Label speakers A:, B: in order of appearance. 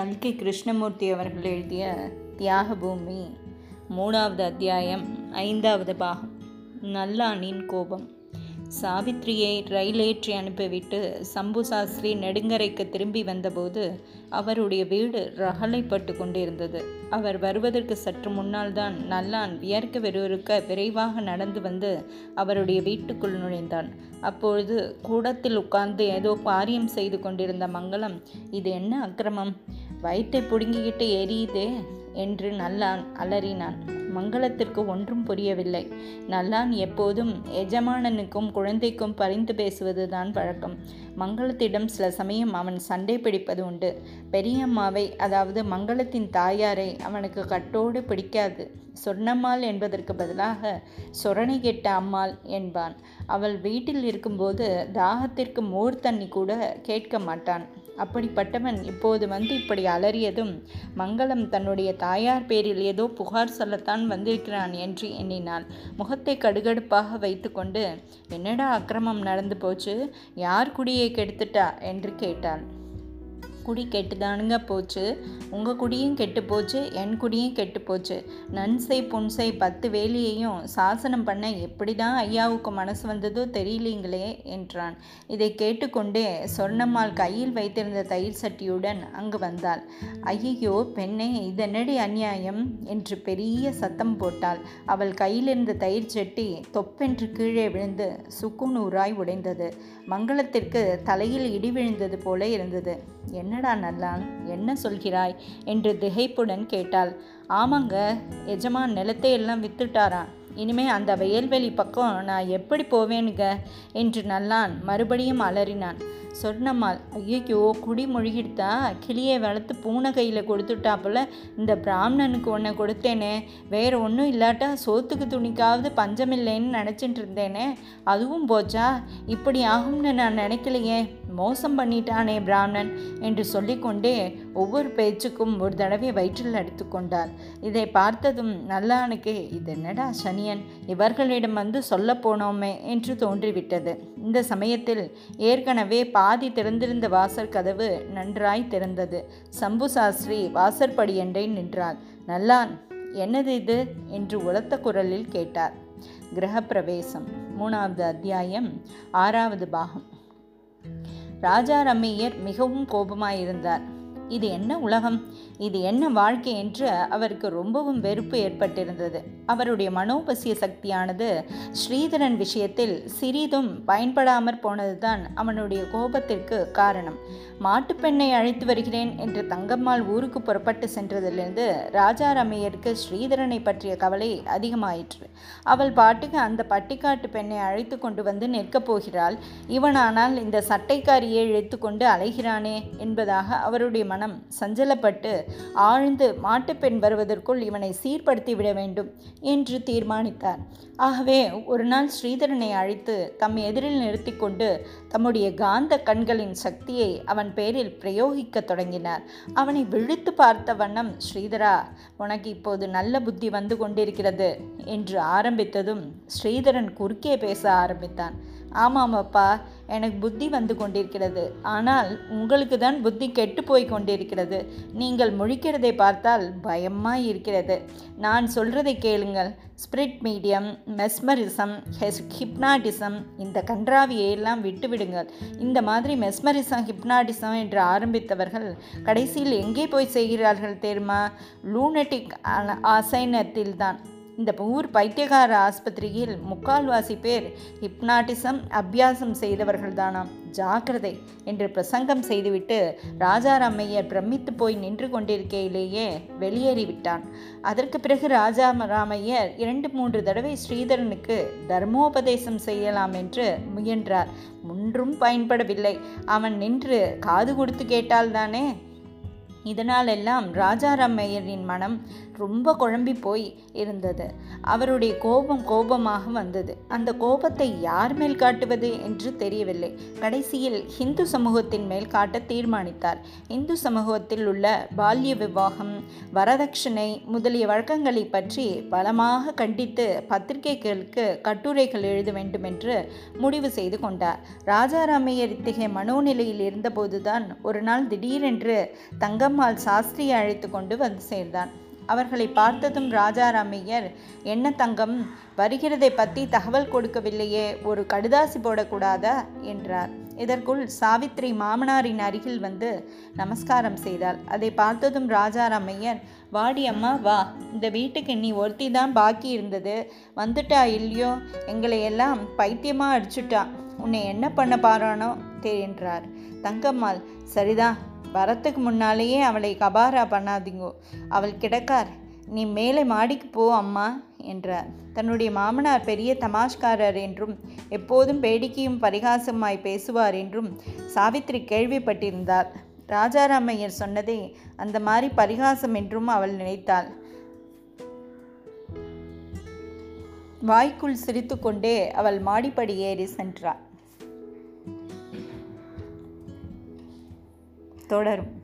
A: கல்கி கிருஷ்ணமூர்த்தி அவர்கள் எழுதிய தியாகபூமி மூணாவது அத்தியாயம் ஐந்தாவது பாகம். நல்லானின் கோபம். சாவித்ரியை ரயிலேற்றி அனுப்பிவிட்டு சம்பு சாஸ்திரி நெடுங்கரைக்கு திரும்பி வந்தபோது அவருடைய வீடு ரகலைப்பட்டு கொண்டிருந்தது. அவர் வருவதற்கு சற்று முன்னால் தான் நல்லான் வியர்க்க வெறுவிற்க விரைவாக நடந்து வந்து அவருடைய வீட்டுக்குள் நுழைந்தான். அப்பொழுது கூடத்தில் உட்கார்ந்து ஏதோ காரியம் செய்து கொண்டிருந்த மங்களம் இது என்ன அக்கிரமம்? வயிற்றை பிடுங்கிக்கிட்டு எரியுதே? என்று நல்லான் அலறினான். மங்களத்திற்கு ஒன்றும் புரியவில்லை. நல்லான் எப்போதும் எஜமானனுக்கும் குழந்தைக்கும் பரிந்து பேசுவதுதான் பழக்கம் மங்களத்திடம் சில சமயம் அவன் சண்டை பிடிப்பது உண்டு. பெரியம்மாவை அதாவது மங்களத்தின் தாயாரை அவனுக்கு கட்டோடு பிடிக்காது. சொன்னம்மாள் என்பதற்கு பதிலாக சொரணை கெட்ட அம்மாள் என்பான். அவள் வீட்டில் இருக்கும்போது தாகத்திற்கு மோர் தண்ணி கூட கேட்க மாட்டான். அப்படிப்பட்டவன் இப்போது வந்து இப்படி அலறியதும் மங்களம் தன்னுடைய தாயார் பேரில் ஏதோ புகார் சொல்லத்தான் வந்திருக்கிறான் என்று எண்ணினாள் முகத்தை கடுகடுப்பாக வைத்துக்கொண்டு என்னடா அக்கிரமம் நடந்து போச்சு? யார் குடியை கெடுத்துட்டா? என்று கேட்டாள் குடி கெட்டுதானுங்க போச்சு. உங்கள் குடியும் கெட்டு போச்சு என் குடியும் கெட்டு போச்சு. நன்சை புன்சை பத்து வேலியையும் சாசனம் பண்ண எப்படி தான் ஐயாவுக்கு மனசு வந்ததோ தெரியலீங்களே என்றான். இதை கேட்டுக்கொண்டே சொர்ணம்மாள் கையில் வைத்திருந்த தயிர் சட்டியுடன் அங்கு வந்தாள். ஐயையோ பெண்ணே இதனடி அநியாயம் என்று பெரிய சத்தம் போட்டாள். அவள் கையிலிருந்த தயிர் சட்டி தொப்பென்று கீழே விழுந்து சுக்குநூறாய் உடைந்தது. மங்களத்திற்கு தலையில் இடி விழுந்தது போல இருந்தது. என்ன என்னடா நல்லான் என்ன சொல்கிறாய்? என்று திகைப்புடன் கேட்டாள். ஆமாங்க எஜமான் நிலத்தை எல்லாம் வித்துட்டாராம். இனிமே அந்த வயல்வெளி பக்கம் நான் எப்படி போவேனுங்க? என்று நல்லான் மறுபடியும் அலறினான். சொன்னம்மாள் ஐயோ குடி மொழிகிடுத்தா? கிளியை வளர்த்து பூனை கையில் கொடுத்துட்டாப்புல. இந்த பிராமணனுக்கு ஒன்றை கொடுத்தேனே. வேறு ஒன்றும் இல்லாட்டா சோத்துக்கு துணிக்காவது பஞ்சமில்லைன்னு நினச்சிட்டு இருந்தேனே. அதுவும் போச்சா? இப்படி ஆகும்னு நான் நினைக்கலையே. மோசம் பண்ணிட்டானே பிராமணன் என்று சொல்லிக்கொண்டே ஒவ்வொரு பேச்சுக்கும் ஒரு தடவை வயிற்றில் அடித்து கொண்டார் இதை பார்த்ததும் நல்லானுக்கு இது என்னடா சனியன்? இவர்களிடம் வந்து சொல்ல போனோமே என்று தோன்றிவிட்டது. இந்த சமயத்தில் ஏற்கனவே பாதி திறந்திருந்த வாசல் கதவு நன்றாய் திறந்தது. சம்பு சாஸ்திரி வாசற்படியன்றை நின்றார் நல்லான் என்னது இது? என்று உரத்த குரலில் கேட்டார். கிரகப்பிரவேசம். மூணாவது அத்தியாயம் ஆறாவது பாகம். ராஜா ரம்மையர் மிகவும் கோபமாயிருந்தார். இது என்ன உலகம்? இது என்ன வாழ்க்கை என்று அவருக்கு ரொம்பவும் வெறுப்பு ஏற்பட்டிருந்தது. அவருடைய மனோபசிய சக்தியானது ஸ்ரீதரன் விஷயத்தில் சிறிதும் பயன்படாமற் போனதுதான் அவனுடைய கோபத்திற்கு காரணம். மாட்டுப்பெண்ணை அழைத்து வருகிறேன் என்று தங்கம்மாள் ஊருக்கு புறப்பட்டு சென்றதிலிருந்து ராஜா ரமையருக்கு ஸ்ரீதரனை பற்றிய கவலை அதிகமாயிற்று. அவள் பாட்டுக்கு அந்த பட்டிக்காட்டு பெண்ணை அழைத்து கொண்டு வந்து நிற்கப் போகிறாள். இவனானால் இந்த சட்டைக்காரியை இழுத்து கொண்டு அலைகிறானே என்பதாக அவருடைய மன மனம் சஞ்சலப்பட்டு ஆழ்ந்து மாட்டுப்பெண் வருவதற்குள் இவனை சீர்படுத்தி விட வேண்டும் என்று தீர்மானித்தார். ஆகவே ஒரு நாள் ஸ்ரீதரனை அழைத்து தம் எதிரில் நிறுத்தி கொண்டு தம்முடைய காந்த கண்களின் சக்தியை அவன் பேரில் பிரயோகிக்க தொடங்கினார். அவனை விழித்து பார்த்த வண்ணம் ஸ்ரீதரா உனக்கு இப்போது நல்ல புத்தி வந்து கொண்டிருக்கிறது என்று ஆரம்பித்ததும் ஸ்ரீதரன் குறுக்கே பேச ஆரம்பித்தான். ஆமாம் அப்பா எனக்கு புத்தி வந்து கொண்டிருக்கிறது. ஆனால் உங்களுக்கு தான் புத்தி கெட்டு போய் கொண்டிருக்கிறது. நீங்கள் முழிக்கிறதை பார்த்தால் பயமாக இருக்கிறது. நான் சொல்கிறதை கேளுங்கள். ஸ்பிரிட் மீடியம் மெஸ்மரிசம் ஹெஸ் ஹிப்னாட்டிசம் இந்த கன்றாவியை எல்லாம் விட்டுவிடுங்கள். இந்த மாதிரி மெஸ்மரிசம் ஹிப்னாட்டிசம் என்று ஆரம்பித்தவர்கள் கடைசியில் எங்கே போய் செய்கிறார்கள் தெரியுமா? லூனட்டிக் அசைனத்தில் தான் இந்த ஊர் பைத்தியகார ஆஸ்பத்திரியில் முக்கால்வாசி பேர் ஹிப்னாட்டிசம் அபியாசம் செய்தவர்கள்தானாம். ஜாக்கிரதை என்று பிரசங்கம் செய்துவிட்டு ராஜாராமையர் பிரமித்து போய் நின்று கொண்டிருக்கையிலேயே வெளியேறிவிட்டான். அதற்கு பிறகு ராஜா ராமையர் இரண்டு மூன்று தடவை ஸ்ரீதரனுக்கு தர்மோபதேசம் செய்யலாம் என்று முயன்றார். ஒன்றும் பயன்படவில்லை. அவன் நின்று காது கொடுத்து கேட்டால்தானே இதனாலெல்லாம் ராஜாராமையரின் மனம் ரொம்ப குழம்பி போய் இருந்தது. அவருடைய கோபம் கோபமாக வந்தது. அந்த கோபத்தை யார் மேல் காட்டுவது என்று தெரியவில்லை. கடைசியில் இந்து சமூகத்தின் மேல் காட்ட தீர்மானித்தார். இந்து சமூகத்தில் உள்ள பால்ய விவாகம் வரதட்சணை முதலிய வழக்கங்களை பற்றி பலமாக கண்டித்து பத்திரிகைகளுக்கு கட்டுரைகள் எழுத வேண்டும் என்று முடிவு செய்து கொண்டார். ராஜாராமையர் இத்தகைய மனோநிலையில் இருந்தபோதுதான் ஒரு நாள் திடீரென்று தங்க தங்கம்மாள் சாஸ்திரியை அழைத்து கொண்டு வந்து சேர்ந்தான். அவர்களை பார்த்ததும் ராஜாராமையர் என்ன தங்கம் வருகிறதை பற்றி தகவல் கொடுக்கவில்லையே ஒரு கடுதாசி போடக்கூடாதா? என்றார். இதற்குள் சாவித்ரி மாமனாரின் அருகில் வந்து நமஸ்காரம் செய்தாள். அதை பார்த்ததும் ராஜாராமையர் வாடி அம்மா வா. இந்த வீட்டுக்கு நீ ஒருத்தி தான் பாக்கி இருந்தது. வந்துட்டா இல்லையோ? எங்களை எல்லாம் பைத்தியமாக அடிச்சுட்டா. உன்னை என்ன பண்ண பாரானோ? என்றார். தங்கம்மாள் சரிதான். வரத்துக்கு முன்னாலேயே அவளை கபாரா பண்ணாதீங்கோ. அவள் கிடக்கார். நீ மேலே மாடிக்கு போ அம்மா என்றார். தன்னுடைய மாமனார் பெரிய தமாஷ்காரர் என்றும் எப்போதும் பேடிக்கையும் பரிகாசமாய் பேசுவார் என்றும் சாவித்ரி கேள்விப்பட்டிருந்தார் ராஜாராமையர் சொன்னதை அந்த மாதிரி பரிகாசம் என்றும் அவள் நினைத்தாள். வாய்க்குள் சிரித்துக்கொண்டே அவள் மாடிப்படி ஏறி சென்றாள். தொடரும்.